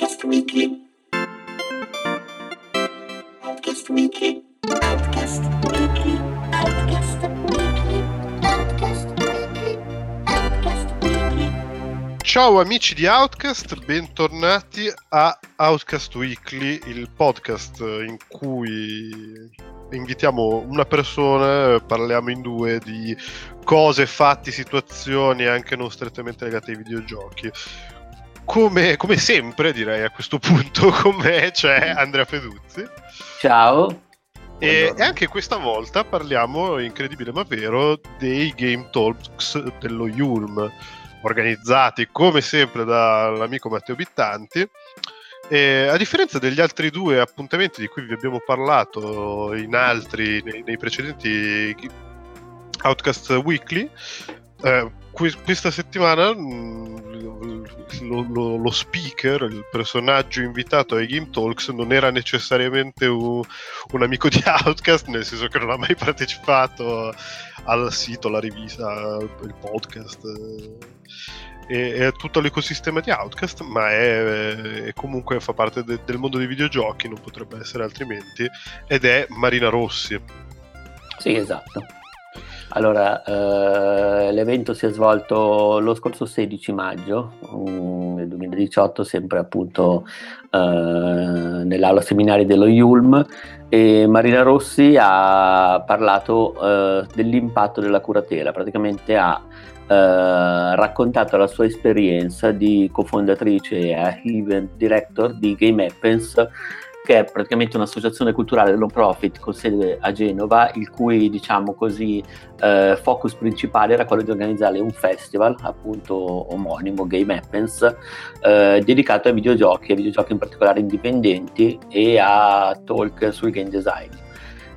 Outcast Weekly. Outcast Weekly. Outcast Weekly. Outcast Weekly. Outcast. Ciao amici di Outcast, bentornati a Outcast Weekly, il podcast in cui invitiamo una persona, parliamo in due di cose, fatti, situazioni anche non strettamente legate ai videogiochi. Come, come sempre direi a questo punto con me c'è Andrea Peduzzi. Ciao. E, e anche questa volta parliamo, incredibile ma vero, dei Game Talks dello Yulm, organizzati come sempre dall'amico Matteo Bittanti. E, a differenza degli altri due appuntamenti di cui vi abbiamo parlato in altri, nei, nei precedenti Outcast Weekly, eh, que- questa settimana mh, lo, lo- lo speaker, il personaggio invitato ai Game Talks non era necessariamente un, un amico di Outcast, nel senso che non ha mai partecipato al sito, alla rivista, il podcast. eh, È, tutto l'ecosistema di Outcast, ma è, è comunque fa parte de- del mondo dei videogiochi, non potrebbe essere altrimenti, ed è Marina Rossi. Sì, esatto. Allora, eh, l'evento si è svolto lo scorso 16 maggio mm, del 2018, sempre appunto eh, nell'aula seminari dello Yulm e Marina Rossi ha parlato eh, dell'impatto della curatela, praticamente ha eh, raccontato la sua esperienza di cofondatrice e event director di Game Happens che è praticamente un'associazione culturale non profit con sede a Genova, il cui diciamo così eh, focus principale era quello di organizzare un festival, appunto omonimo Game Happens, eh, dedicato ai videogiochi, ai videogiochi in particolare indipendenti e a talk sul game design.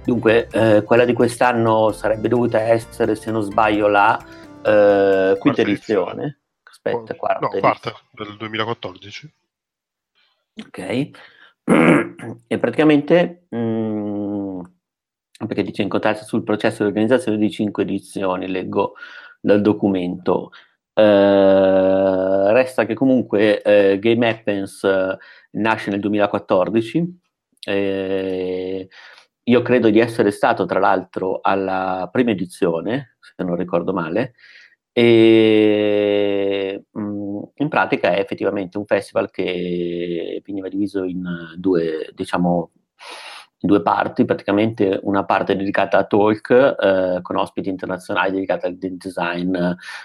Dunque, eh, quella di quest'anno sarebbe dovuta essere, se non sbaglio, la eh, quinta edizione. Aspetta, quarta. no, quarta del 2014. Ok. E praticamente, mh, perché dice incontrarsi sul processo di organizzazione di cinque edizioni, leggo dal documento. Eh, resta che comunque eh, Game Happens eh, nasce nel 2014. eh, io credo di essere stato tra l'altro alla prima edizione, se non ricordo male, e mh, in pratica è effettivamente un festival che veniva diviso in due, diciamo, due parti, praticamente una parte dedicata a talk eh, con ospiti internazionali dedicata al design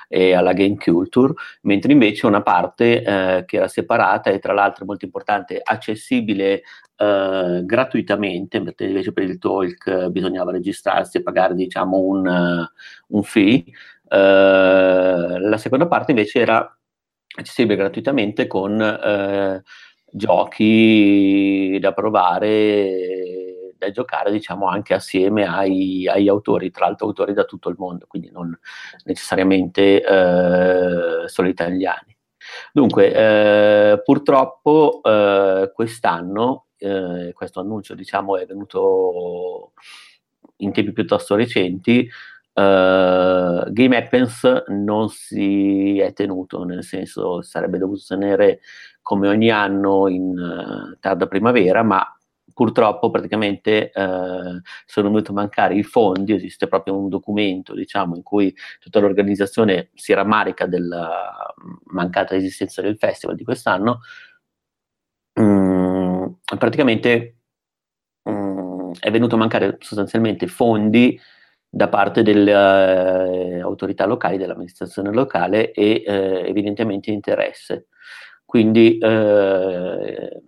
e alla game culture, mentre invece una parte eh, che era separata e tra l'altro molto importante, accessibile eh, gratuitamente, mentre invece per il talk eh, bisognava registrarsi e pagare diciamo un, eh, un fee. La seconda parte invece era accessibile gratuitamente con eh, giochi da provare, da giocare diciamo anche assieme ai, agli autori, tra l'altro autori da tutto il mondo, quindi non necessariamente eh, solo italiani. Dunque, eh, purtroppo eh, quest'anno, eh, questo annuncio diciamo è venuto in tempi piuttosto recenti, Uh, Game Happens non si è tenuto, nel senso sarebbe dovuto tenere come ogni anno in uh, tarda primavera, ma purtroppo praticamente uh, sono venuti a mancare i fondi, esiste proprio un documento diciamo, in cui tutta l'organizzazione si rammarica della mancata esistenza del festival di quest'anno. Mm, praticamente mm, è venuto a mancare sostanzialmente fondi da parte delle uh, autorità locali, dell'amministrazione locale e uh, evidentemente interesse. Quindi, uh,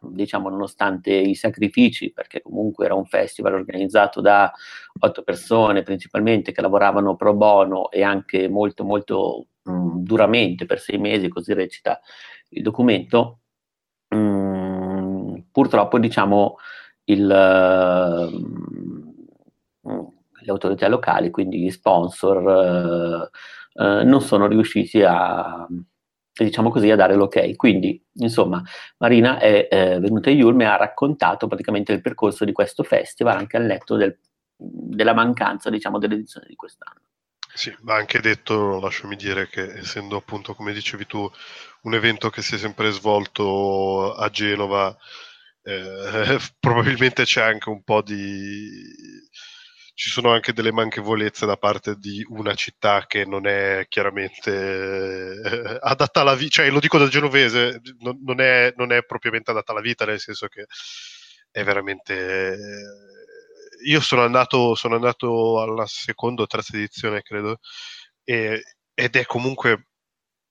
diciamo, nonostante i sacrifici, perché comunque era un festival organizzato da otto persone principalmente che lavoravano pro bono e anche molto, molto mh, duramente per sei mesi, così recita il documento, mh, purtroppo, diciamo, il le autorità locali, quindi gli sponsor, eh, eh, non sono riusciti a, diciamo così, a dare l'ok. Quindi, insomma, Marina è eh, venuta a Yulm e ha raccontato praticamente il percorso di questo festival, anche al letto del, della mancanza, diciamo, dell'edizione di quest'anno. Sì, ma anche detto, lasciami dire che essendo appunto, come dicevi tu, un evento che si è sempre svolto a Genova, eh, probabilmente c'è anche un po' di... ci sono anche delle manchevolezze da parte di una città che non è chiaramente eh, adatta alla vita, cioè lo dico da genovese, non, non, è, non, è, propriamente adatta alla vita, nel senso che è veramente... io sono andato, sono andato alla seconda o terza edizione, credo, e, ed è comunque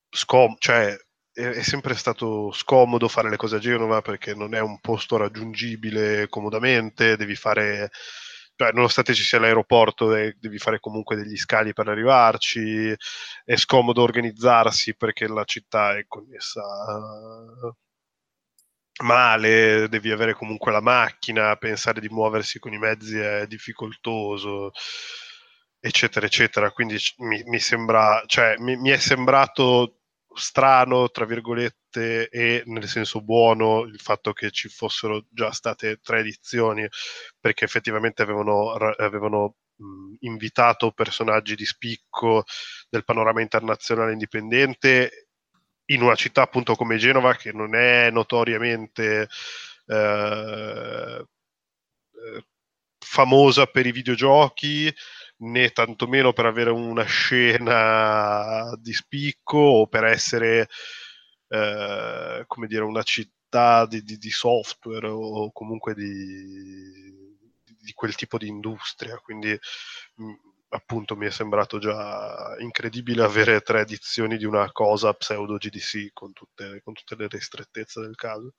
scom, cioè è, sempre stato scomodo fare le cose a Genova perché non è un posto raggiungibile comodamente, devi fare, cioè, nonostante ci sia l'aeroporto, eh, devi fare comunque degli scali per arrivarci, è scomodo organizzarsi perché la città è connessa male, devi avere comunque la macchina, pensare di muoversi con i mezzi è difficoltoso eccetera eccetera. Quindi mi, mi sembra cioè mi, mi è sembrato strano, tra virgolette, e nel senso buono il fatto che ci fossero già state tre edizioni, perché effettivamente avevano, avevano mh, invitato personaggi di spicco del panorama internazionale indipendente in una città appunto come Genova, che non è notoriamente eh, eh famosa per i videogiochi, né tantomeno per avere una scena di spicco o per essere, eh, come dire, una città di, di, di software o comunque di, di, quel tipo di industria. Quindi mh, appunto mi è sembrato già incredibile avere tre edizioni di una cosa pseudo GDC con tutte, con tutte le ristrettezze del caso.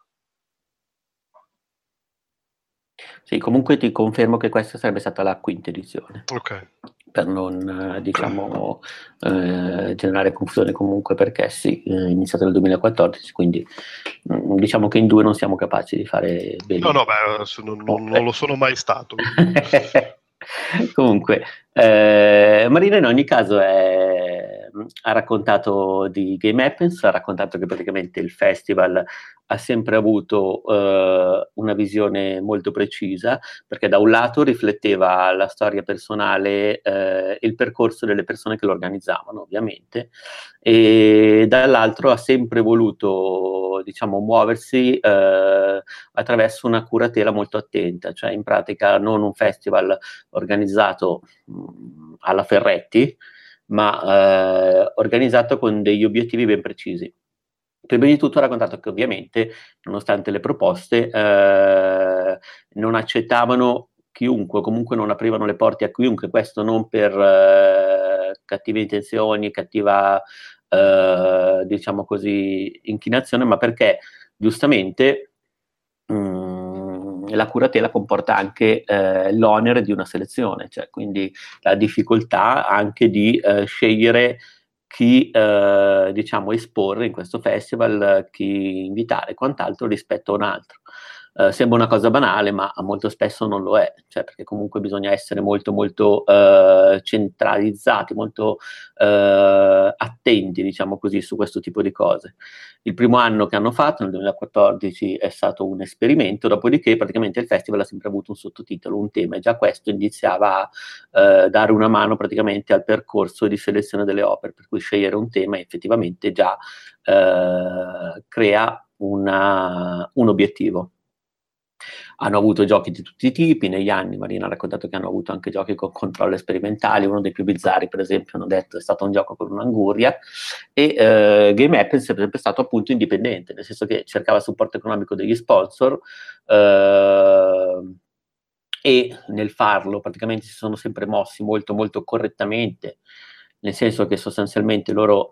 Sì, comunque ti confermo che questa sarebbe stata la quinta edizione. Ok. Per non, diciamo, eh, generare confusione comunque perché sì, è iniziato nel 2014, quindi mm, diciamo che in due non siamo capaci di fare bene. No, no, beh, non, non, non lo sono mai stato. comunque, eh, Marina in ogni caso è, ha raccontato di Game Happens, ha raccontato che praticamente il festival ha sempre avuto eh, una visione molto precisa, perché da un lato rifletteva la storia personale e eh, il percorso delle persone che lo organizzavano, ovviamente, e dall'altro ha sempre voluto, diciamo, muoversi eh, attraverso una curatela molto attenta, cioè in pratica non un festival organizzato mh, alla Ferretti, ma eh, organizzato con degli obiettivi ben precisi. Prima di tutto ha raccontato che ovviamente, nonostante le proposte, eh, non accettavano chiunque, comunque non aprivano le porte a chiunque, questo non per eh, cattive intenzioni, cattiva, eh, diciamo così, inclinazione, ma perché giustamente la curatela comporta anche eh, l'onere di una selezione, cioè quindi la difficoltà anche di eh, scegliere chi eh, diciamo esporre in questo festival, chi invitare e quant'altro rispetto a un altro. Uh, sembra una cosa banale, ma molto spesso non lo è, cioè perché comunque bisogna essere molto molto uh, centralizzati, molto uh, attenti, diciamo così, su questo tipo di cose. Il primo anno che hanno fatto, nel 2014, è stato un esperimento, dopodiché praticamente il festival ha sempre avuto un sottotitolo, un tema, e già questo iniziava a dare una mano praticamente al percorso di selezione delle opere, per cui scegliere un tema effettivamente già crea una, un obiettivo hanno avuto giochi di tutti i tipi negli anni, Marina ha raccontato che hanno avuto anche giochi con controlli sperimentali, uno dei più bizzarri per esempio hanno detto è stato un gioco con un'anguria e eh, Game App è sempre stato appunto indipendente, nel senso che cercava supporto economico degli sponsor eh, e nel farlo praticamente si sono sempre mossi molto molto correttamente, nel senso che sostanzialmente loro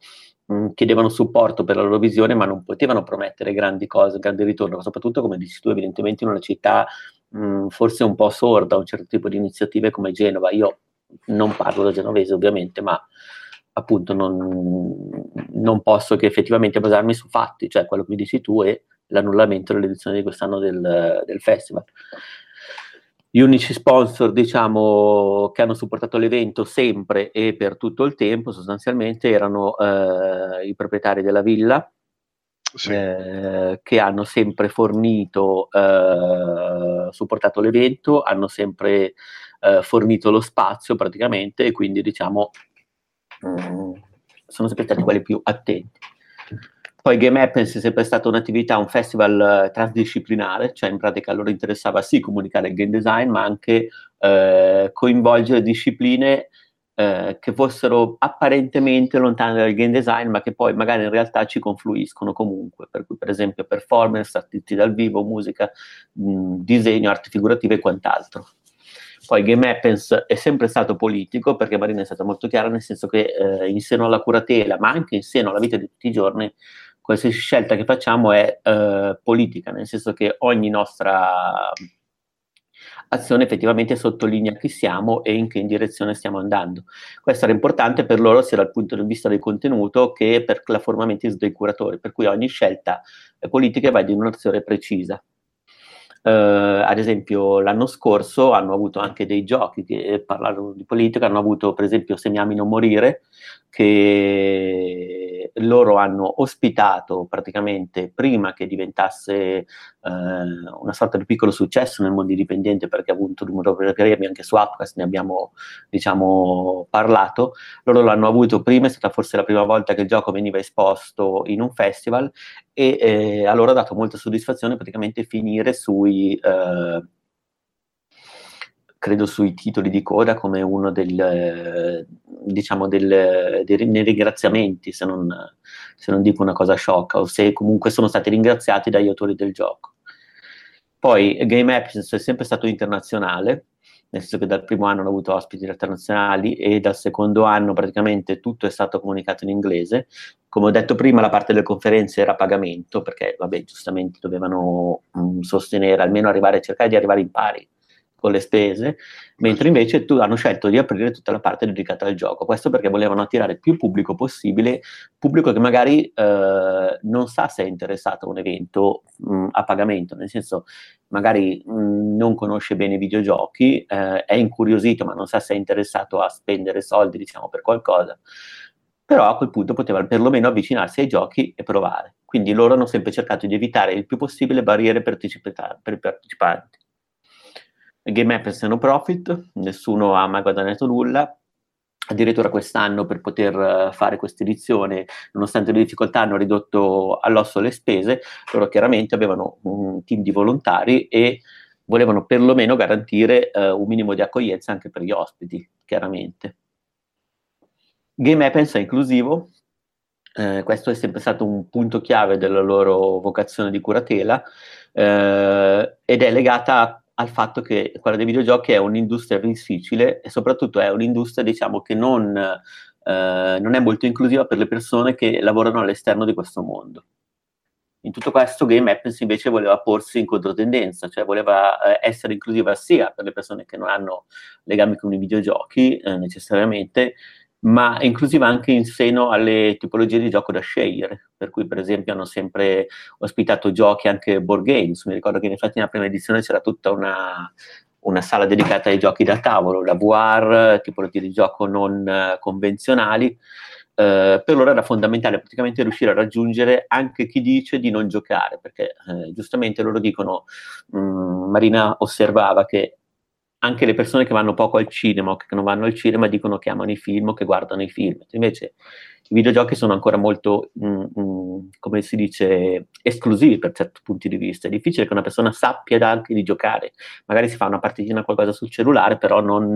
Mm, chiedevano supporto per la loro visione, ma non potevano promettere grandi cose, grandi ritorno, soprattutto come dici tu, evidentemente in una città mh, mm, forse un po' sorda a un certo tipo di iniziative come Genova. Io non parlo da genovese ovviamente, ma appunto non, non posso che effettivamente basarmi su fatti, cioè quello che mi dici tu è l'annullamento dell'edizione di quest'anno del, del festival. Gli unici sponsor, diciamo, che hanno supportato l'evento sempre e per tutto il tempo, sostanzialmente, erano eh, i proprietari della villa, sì. eh, che hanno sempre fornito, eh, supportato l'evento, hanno sempre eh, fornito lo spazio praticamente e quindi, diciamo, mm, sono sempre stati quelli più attenti. Poi Game Happens è sempre stata un'attività, un festival eh, transdisciplinare, cioè in pratica a loro interessava sì comunicare il game design, ma anche eh, coinvolgere discipline eh, che fossero apparentemente lontane dal game design, ma che poi magari in realtà ci confluiscono comunque. Per cui, per esempio, performance, artisti dal vivo, musica, mh, disegno, arte figurativa e quant'altro. Poi Game Happens è sempre stato politico perché Marina è stata molto chiara nel senso che eh, in seno alla curatela, ma anche in seno alla vita di tutti i giorni, qualsiasi scelta che facciamo è eh, politica, nel senso che ogni nostra azione effettivamente sottolinea chi siamo e in che direzione stiamo andando. Questo era importante per loro sia dal punto di vista del contenuto che per la forma mentis dei curatori, per cui ogni scelta politica va di un'azione precisa. Uh, ad esempio l'anno scorso hanno avuto anche dei giochi che parlarono di politica, hanno avuto per esempio Se non morire, che loro hanno ospitato praticamente prima che diventasse eh, una sorta di piccolo successo nel mondo indipendente perché ha avuto numero di premi anche su Upcast, ne abbiamo diciamo parlato, loro l'hanno avuto prima, è stata forse la prima volta che il gioco veniva esposto in un festival e eh, a loro ha dato molta soddisfazione praticamente finire sui... Eh, credo sui titoli di coda come uno del, diciamo del, dei, dei ringraziamenti, se non, se non dico una cosa sciocca, o se comunque sono stati ringraziati dagli autori del gioco. Poi Game Apps è sempre stato internazionale, nel senso che dal primo anno hanno avuto ospiti internazionali e dal secondo anno praticamente tutto è stato comunicato in inglese. Come ho detto prima, la parte delle conferenze era a pagamento, perché vabbè, giustamente dovevano mh, mm, sostenere, almeno arrivare, cercare di arrivare in pari con le spese, mentre invece tu, hanno scelto di aprire tutta la parte dedicata al gioco. Questo perché volevano attirare più pubblico possibile, pubblico che magari eh, non sa se è interessato a un evento mh, a pagamento, nel senso magari mh, non conosce bene i videogiochi, eh, è incuriosito ma non sa se è interessato a spendere soldi diciamo per qualcosa però a quel punto poteva perlomeno avvicinarsi ai giochi e provare. Quindi loro hanno sempre cercato di evitare il più possibile barriere per, per i partecipanti. Game App è no profit, nessuno ha mai guadagnato nulla, addirittura quest'anno per poter eh, fare questa edizione, nonostante le difficoltà, hanno ridotto all'osso le spese, loro chiaramente avevano un team di volontari e volevano perlomeno garantire uh, un minimo di accoglienza anche per gli ospiti, chiaramente. Game Happens è inclusivo, eh, questo è sempre stato un punto chiave della loro vocazione di curatela eh, ed è legata al fatto che quella dei videogiochi è un'industria difficile e soprattutto è un'industria diciamo che non, eh, non, è molto inclusiva per le persone che lavorano all'esterno di questo mondo. In tutto questo Game Apps invece voleva porsi in controtendenza, cioè voleva eh, essere inclusiva sia per le persone che non hanno legami con i videogiochi eh, necessariamente, ma inclusiva anche in seno alle tipologie di gioco da scegliere, per cui per esempio hanno sempre ospitato giochi anche board games, mi ricordo che in effetti nella prima edizione c'era tutta una, una sala dedicata ai giochi da tavolo, da VR, tipologie di gioco non uh, convenzionali, Uh, per loro era fondamentale praticamente riuscire a raggiungere anche chi dice di non giocare, perché uh, giustamente loro dicono, mh, mm, Marina osservava che anche le persone che vanno poco al cinema o che non vanno al cinema dicono che amano i film o che guardano i film. Invece i videogiochi sono ancora molto, mm, mm, come si dice, esclusivi per certi punti di vista. È difficile che una persona sappia anche di giocare. Magari si fa una partitina qualcosa sul cellulare, però non,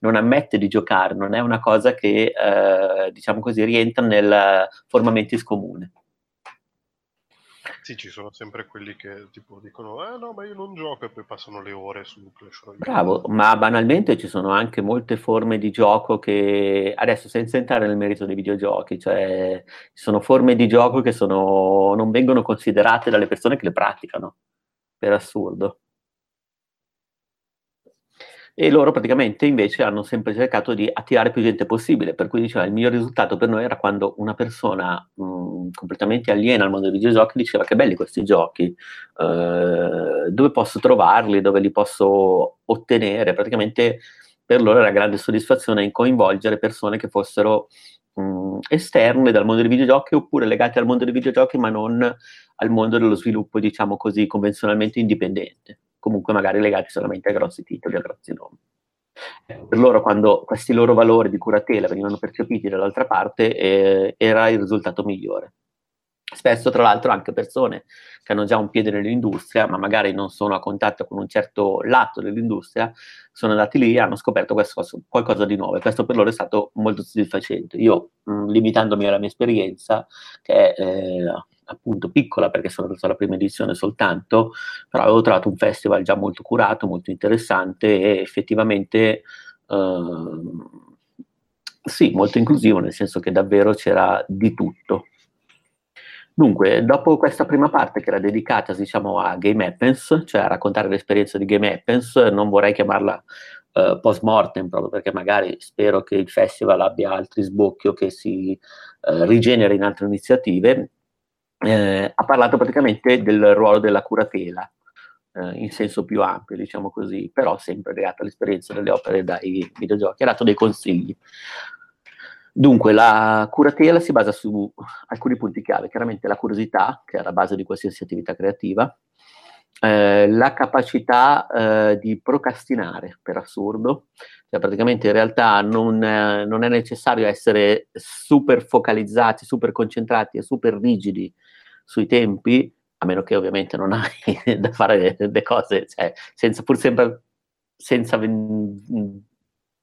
non ammette di giocare, non è una cosa che, eh, diciamo così, rientra nel forma mentis comune. Sì, ci sono sempre quelli che tipo dicono eh no, ma io non gioco e poi passano le ore su Clash Royale. Bravo, ma banalmente ci sono anche molte forme di gioco che adesso senza entrare nel merito dei videogiochi, cioè ci sono forme di gioco che sono, non vengono considerate dalle persone che le praticano, per assurdo e loro praticamente invece hanno sempre cercato di attirare più gente possibile, per cui diceva il miglior risultato per noi era quando una persona mh, completamente aliena al mondo dei videogiochi diceva che belli questi giochi, eh, dove posso trovarli, dove li posso ottenere, praticamente per loro era grande soddisfazione in coinvolgere persone che fossero mh, esterne dal mondo dei videogiochi oppure legate al mondo dei videogiochi ma non al mondo dello sviluppo diciamo così convenzionalmente indipendente comunque magari legati solamente a grossi titoli, a grossi nomi. Per loro, quando questi loro valori di curatela venivano percepiti dall'altra parte, eh, era il risultato migliore. Spesso, tra l'altro, anche persone che hanno già un piede nell'industria, ma magari non sono a contatto con un certo lato dell'industria, sono andati lì e hanno scoperto questo, qualcosa di nuovo e questo per loro è stato molto soddisfacente. Io, mh, limitandomi alla mia esperienza, che è eh, appunto piccola perché sono andato alla prima edizione soltanto, però avevo trovato un festival già molto curato, molto interessante e effettivamente... Eh, sì, molto inclusivo, nel senso che davvero c'era di tutto. Dunque, dopo questa prima parte che era dedicata, diciamo, a Game Happens, cioè a raccontare l'esperienza di Game Happens, non vorrei chiamarla uh, post mortem proprio perché magari spero che il festival abbia altri sbocchi o che si uh, rigeneri in altre iniziative, eh, ha parlato praticamente del ruolo della curatela, eh, in senso più ampio, diciamo così, però sempre legato all'esperienza delle opere dai videogiochi, ha dato dei consigli. Dunque, la curatela si basa su alcuni punti chiave, chiaramente la curiosità, che è la base di qualsiasi attività creativa, eh, la capacità eh, di procrastinare, per assurdo, cioè praticamente in realtà non, eh, non, è necessario essere super focalizzati, super concentrati e super rigidi sui tempi, a meno che ovviamente non hai da fare le cose, cioè, senza, pur sempre senza ven-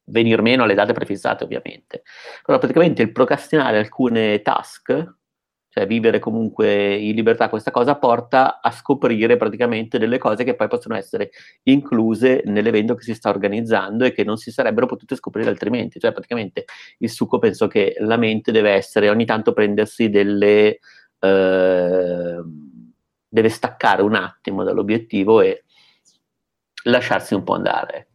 venir meno alle date prefissate ovviamente. Però praticamente il procrastinare alcune task, cioè vivere comunque in libertà questa cosa, porta a scoprire praticamente delle cose che poi possono essere incluse nell'evento che si sta organizzando e che non si sarebbero potute scoprire altrimenti. Cioè praticamente il succo penso che la mente deve essere ogni tanto prendersi delle... Eh, deve staccare un attimo dall'obiettivo e lasciarsi un po' andare.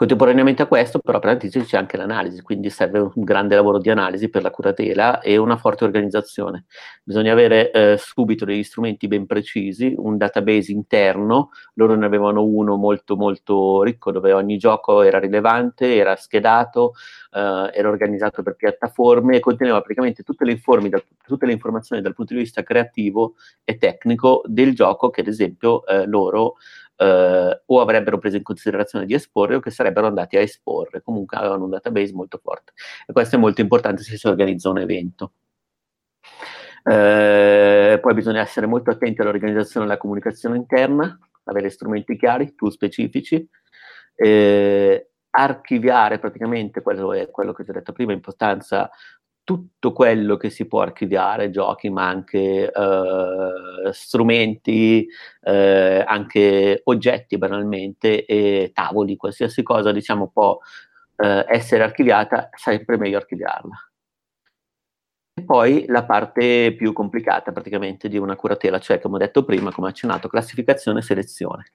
Contemporaneamente a questo, però, per anticipo c'è anche l'analisi, quindi serve un grande lavoro di analisi per la curatela e una forte organizzazione. Bisogna avere eh, subito degli strumenti ben precisi, un database interno, loro ne avevano uno molto molto ricco dove ogni gioco era rilevante, era schedato, eh, era organizzato per piattaforme e conteneva praticamente tutte le, dal, tutte le, informazioni dal punto di vista creativo e tecnico del gioco che ad esempio eh, loro eh, o avrebbero preso in considerazione di esporre o che sarebbero andati a esporre. Comunque avevano un database molto forte e questo è molto importante se si organizza un evento. Eh, poi bisogna essere molto attenti all'organizzazione e alla comunicazione interna, avere strumenti chiari, tool specifici, eh, archiviare praticamente quello, è quello che ho detto prima, importanza tutto quello che si può archiviare, giochi, ma anche eh, strumenti, eh, anche oggetti banalmente, e tavoli, qualsiasi cosa diciamo può eh, essere archiviata, sempre meglio archiviarla. E poi la parte più complicata praticamente di una curatela, cioè come ho detto prima, come accennato, classificazione e selezione.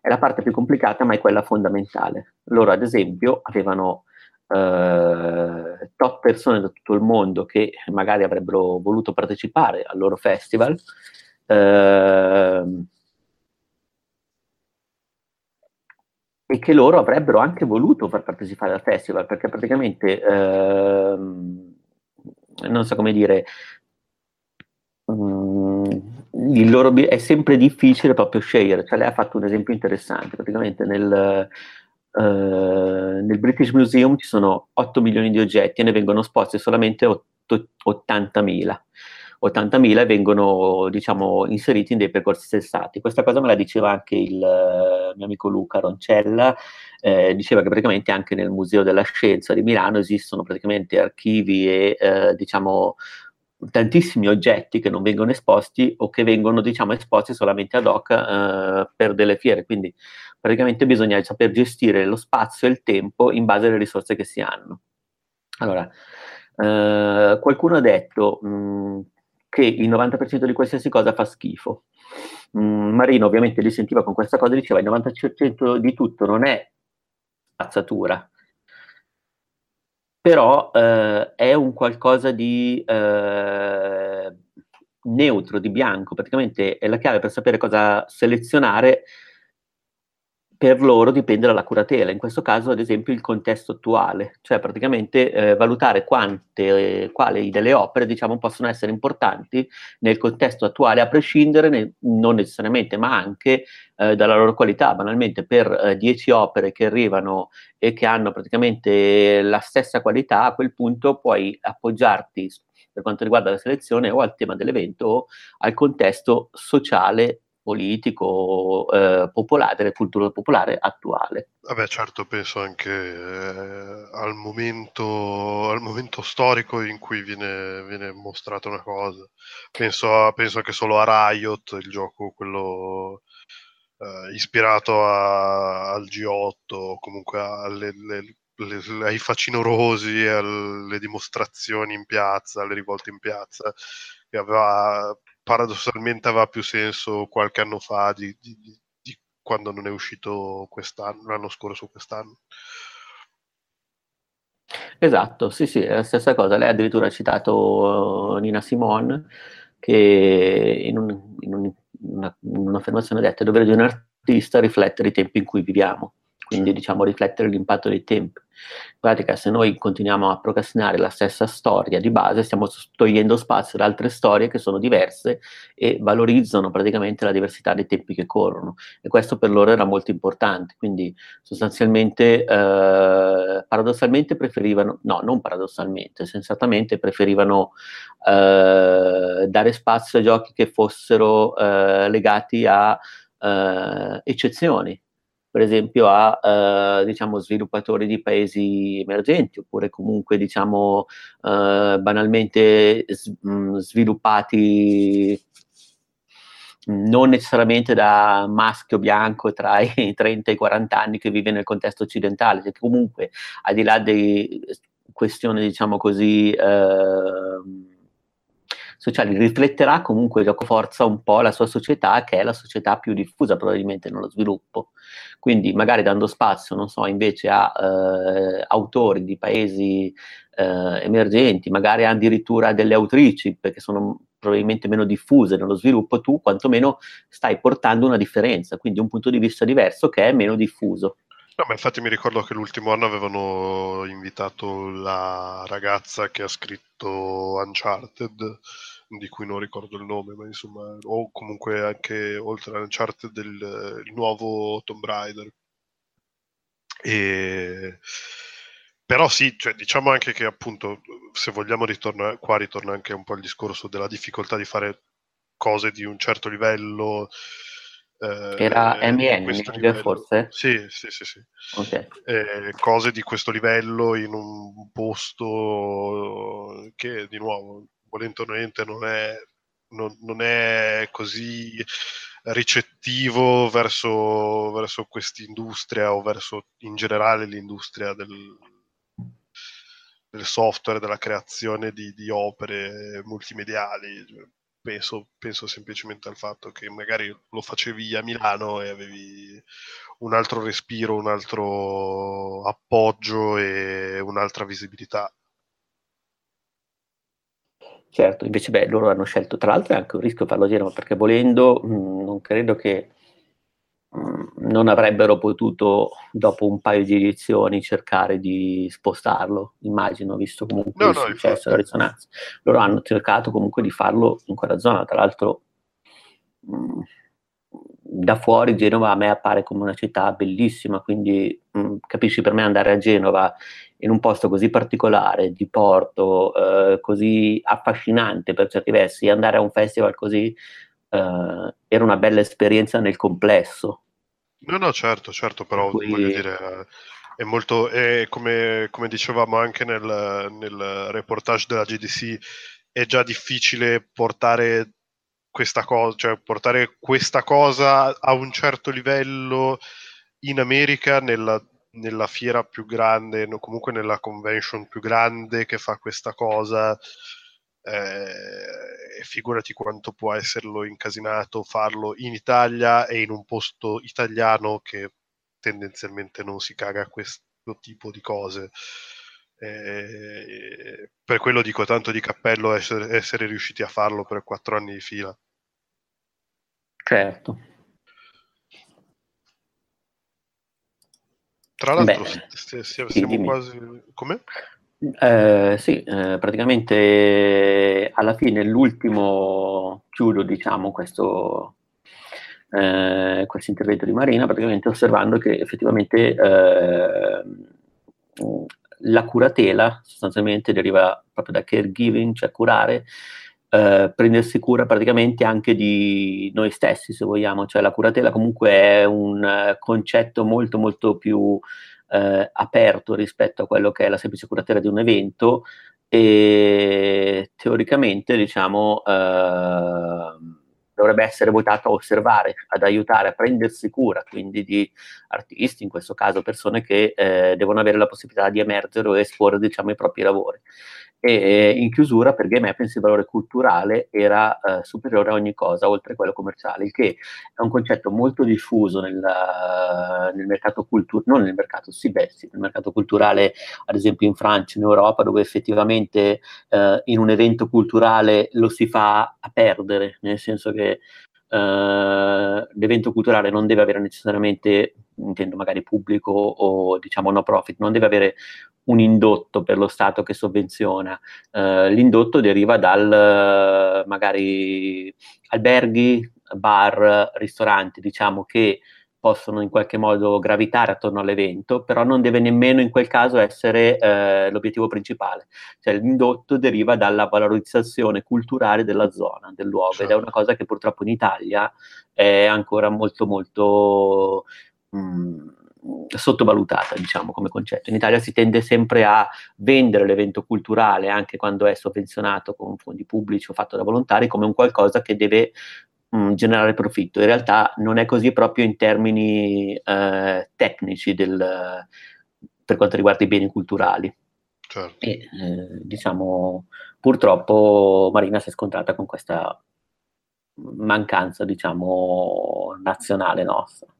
È la parte più complicata ma è quella fondamentale. Loro ad esempio avevano eh, top persone da tutto il mondo che magari avrebbero voluto partecipare al loro festival. Eh, e che loro avrebbero anche voluto far partecipare al festival perché praticamente eh, non so come dire um, loro, è sempre difficile proprio scegliere cioè lei ha fatto un esempio interessante praticamente nel, Uh, nel British Museum ci sono 8 milioni di oggetti e ne vengono esposti solamente 80.000. 80.000 vengono diciamo, inseriti in dei percorsi sensati. Questa cosa me la diceva anche il uh, mio amico Luca Roncella, eh, diceva che praticamente anche nel Museo della Scienza di Milano esistono praticamente archivi e eh, diciamo tantissimi oggetti che non vengono esposti o che vengono diciamo esposti solamente ad hoc eh, per delle fiere, quindi praticamente bisogna saper gestire lo spazio e il tempo in base alle risorse che si hanno. Allora, eh, qualcuno ha detto mh, mm, che il 90% di qualsiasi cosa fa schifo. Mm, Marino ovviamente li sentiva con questa cosa, diceva il 90% di tutto non è spazzatura, però eh, è un qualcosa di eh, neutro, di bianco, praticamente è la chiave per sapere cosa selezionare per loro dipende dalla curatela, in questo caso ad esempio il contesto attuale, cioè praticamente eh, valutare quante, eh, quali delle opere diciamo, possono essere importanti nel contesto attuale, a prescindere, ne, non necessariamente, ma anche eh, dalla loro qualità. Banalmente per 10 eh, opere che arrivano e che hanno praticamente la stessa qualità, a quel punto puoi appoggiarti per quanto riguarda la selezione o al tema dell'evento o al contesto sociale politico eh, popolare, della cultura popolare attuale. Vabbè, certo, penso anche eh, al, momento, al, momento, storico in cui viene, viene mostrata una cosa. Penso, a, penso, anche solo a Riot, il gioco quello eh, ispirato a, al G8, comunque alle, le, le, ai facinorosi, alle dimostrazioni in piazza, alle rivolte in piazza, che aveva paradossalmente aveva più senso qualche anno fa di, di, di quando non è uscito quest'anno, l'anno scorso quest'anno. Esatto, sì, sì, è la stessa cosa. Lei addirittura ha citato Nina Simone che in, un, in, un, una, in un'affermazione detta dovere di un artista riflettere i tempi in cui viviamo quindi diciamo riflettere l'impatto dei tempi. In pratica se noi continuiamo a procrastinare la stessa storia di base stiamo togliendo spazio ad altre storie che sono diverse e valorizzano praticamente la diversità dei tempi che corrono. E questo per loro era molto importante, quindi sostanzialmente eh, paradossalmente preferivano, no non paradossalmente, sensatamente preferivano eh, dare spazio a giochi che fossero eh, legati a eh, eccezioni per esempio a eh, diciamo, sviluppatori di paesi emergenti oppure comunque diciamo, eh, banalmente s- mh, sviluppati non necessariamente da maschio bianco tra i 30 e i 40 anni che vive nel contesto occidentale, che comunque al di là di questioni diciamo così eh, sociali, rifletterà comunque gioco forza un po' la sua società, che è la società più diffusa probabilmente nello sviluppo. Quindi magari dando spazio, non so, invece a eh, autori di paesi eh, emergenti, magari addirittura delle autrici, perché sono probabilmente meno diffuse nello sviluppo, tu quantomeno stai portando una differenza, quindi un punto di vista diverso che è meno diffuso. No, ma infatti mi ricordo che l'ultimo anno avevano invitato la ragazza che ha scritto Uncharted, di cui non ricordo il nome, ma insomma, o comunque anche oltre a Uncharted il, il nuovo Tomb Raider. E... Però sì, cioè, diciamo anche che appunto, se vogliamo ritornare, qua ritorna anche un po' il discorso della difficoltà di fare cose di un certo livello, eh, Era MN forse? Sì, sì, sì. sì. Okay. Eh, cose di questo livello in un posto che di nuovo, volente o nolente, non è, non, non è così ricettivo verso, verso quest'industria o verso in generale l'industria del, del software, della creazione di, di opere multimediali penso, penso semplicemente al fatto che magari lo facevi a Milano e avevi un altro respiro, un altro appoggio e un'altra visibilità. Certo, invece beh, loro hanno scelto, tra l'altro è anche un rischio farlo a Genova, perché volendo mh, mm, non credo che non avrebbero potuto dopo un paio di edizioni cercare di spostarlo, immagino, visto comunque no, il no, successo e la risonanza. Loro hanno cercato comunque di farlo in quella zona, tra l'altro mh, mm, da fuori Genova a me appare come una città bellissima, quindi mh, mm, capisci per me andare a Genova in un posto così particolare, di porto, eh, così affascinante per certi versi, andare a un festival così eh, era una bella esperienza nel complesso. No, no, certo, certo, però cui... voglio dire, è molto, è come, come, dicevamo anche nel, nel reportage della GDC, è già difficile portare questa cosa, cioè portare questa cosa a un certo livello in America nella, nella fiera più grande, no, comunque nella convention più grande che fa questa cosa eh, figurati quanto può esserlo incasinato farlo in Italia e in un posto italiano che tendenzialmente non si caga a questo tipo di cose. Eh, per quello dico tanto di cappello essere, essere riusciti a farlo per quattro anni di fila. Certo. Tra l'altro, Beh, sì, siamo quasi... Come? Eh, sì, eh, praticamente eh, alla fine l'ultimo chiudo, diciamo, questo, eh, questo intervento di Marina, praticamente osservando che effettivamente eh, la curatela sostanzialmente deriva proprio da caregiving, cioè curare, eh, prendersi cura praticamente anche di noi stessi, se vogliamo, cioè la curatela comunque è un eh, concetto molto molto più eh, aperto rispetto a quello che è la semplice curatela di un evento e teoricamente diciamo eh, dovrebbe essere votato a osservare, ad aiutare a prendersi cura quindi di artisti, in questo caso persone che eh, devono avere la possibilità di emergere o esporre diciamo i propri lavori. E in chiusura per Game Happens il valore culturale era eh, superiore a ogni cosa, oltre a quello commerciale, il che è un concetto molto diffuso nel, nel mercato culturale, non nel mercato, sì, beh, sì, nel mercato culturale, ad esempio in Francia, in Europa, dove effettivamente eh, in un evento culturale lo si fa a perdere, nel senso che Uh, l'evento culturale non deve avere necessariamente, intendo magari pubblico o diciamo no profit, non deve avere un indotto per lo Stato che sovvenziona. Uh, l'indotto deriva dal magari alberghi, bar, ristoranti, diciamo che possono in qualche modo gravitare attorno all'evento, però non deve nemmeno in quel caso essere eh, l'obiettivo principale. Cioè l'indotto deriva dalla valorizzazione culturale della zona, del luogo, certo. ed è una cosa che purtroppo in Italia è ancora molto molto mh, sottovalutata, diciamo, come concetto. In Italia si tende sempre a vendere l'evento culturale, anche quando è sovvenzionato con fondi pubblici o fatto da volontari, come un qualcosa che deve mh, generare profitto. In realtà non è così proprio in termini eh, tecnici del, per quanto riguarda i beni culturali. Certo. E eh, diciamo, purtroppo Marina si è scontrata con questa mancanza, diciamo, nazionale nostra.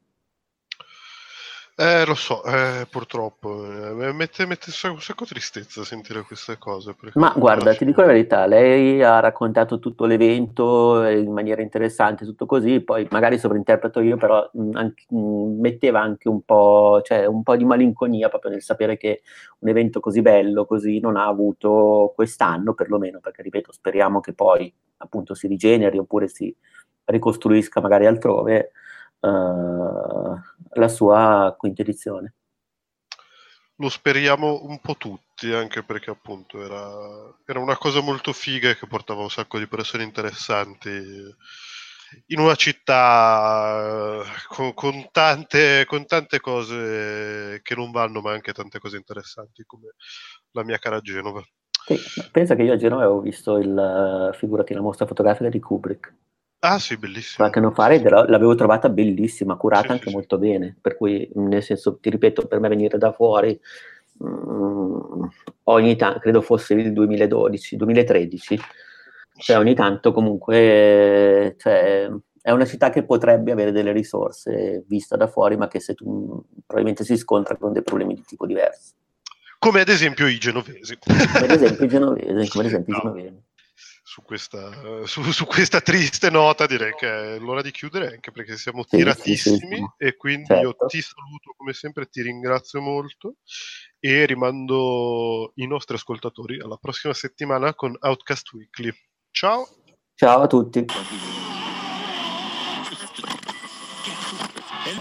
Eh, lo so, eh, purtroppo. Eh, mette, mette un sacco tristezza sentire queste cose. Ma guarda, ti dico la verità, lei ha raccontato tutto l'evento in maniera interessante, tutto così, poi magari sovrinterpreto io, però mh, anche, mh, metteva anche un po', cioè, un po' di malinconia proprio nel sapere che un evento così bello, così non ha avuto quest'anno perlomeno, perché ripeto, speriamo che poi appunto si rigeneri oppure si ricostruisca magari altrove. Uh, la sua quinta edizione. Lo speriamo un po' tutti, anche perché appunto era, era, una cosa molto figa che portava un sacco di persone interessanti in una città con, con, tante, con tante cose che non vanno, ma anche tante cose interessanti come la mia cara Genova. Sì, pensa che io a Genova avevo visto il, figurati, la mostra fotografica di Kubrick. Ah sì, bellissima. Qualche anno fa l'avevo trovata bellissima, curata sì, anche sì, molto sì. bene, per cui nel senso, ti ripeto, per me venire da fuori mh, ogni tanto, credo fosse il 2012, 2013, cioè ogni tanto comunque cioè, è una città che potrebbe avere delle risorse vista da fuori, ma che se tu probabilmente si scontra con dei problemi di tipo diverso. Come ad esempio i genovesi. Come ad esempio i genovesi, come ad esempio no. i genovesi su questa, su, su questa, triste nota direi che è l'ora di chiudere anche perché siamo sì, tiratissimi sì, sì, e quindi certo. io ti saluto come sempre, ti ringrazio molto e rimando i nostri ascoltatori alla prossima settimana con Outcast Weekly. Ciao! Ciao a tutti!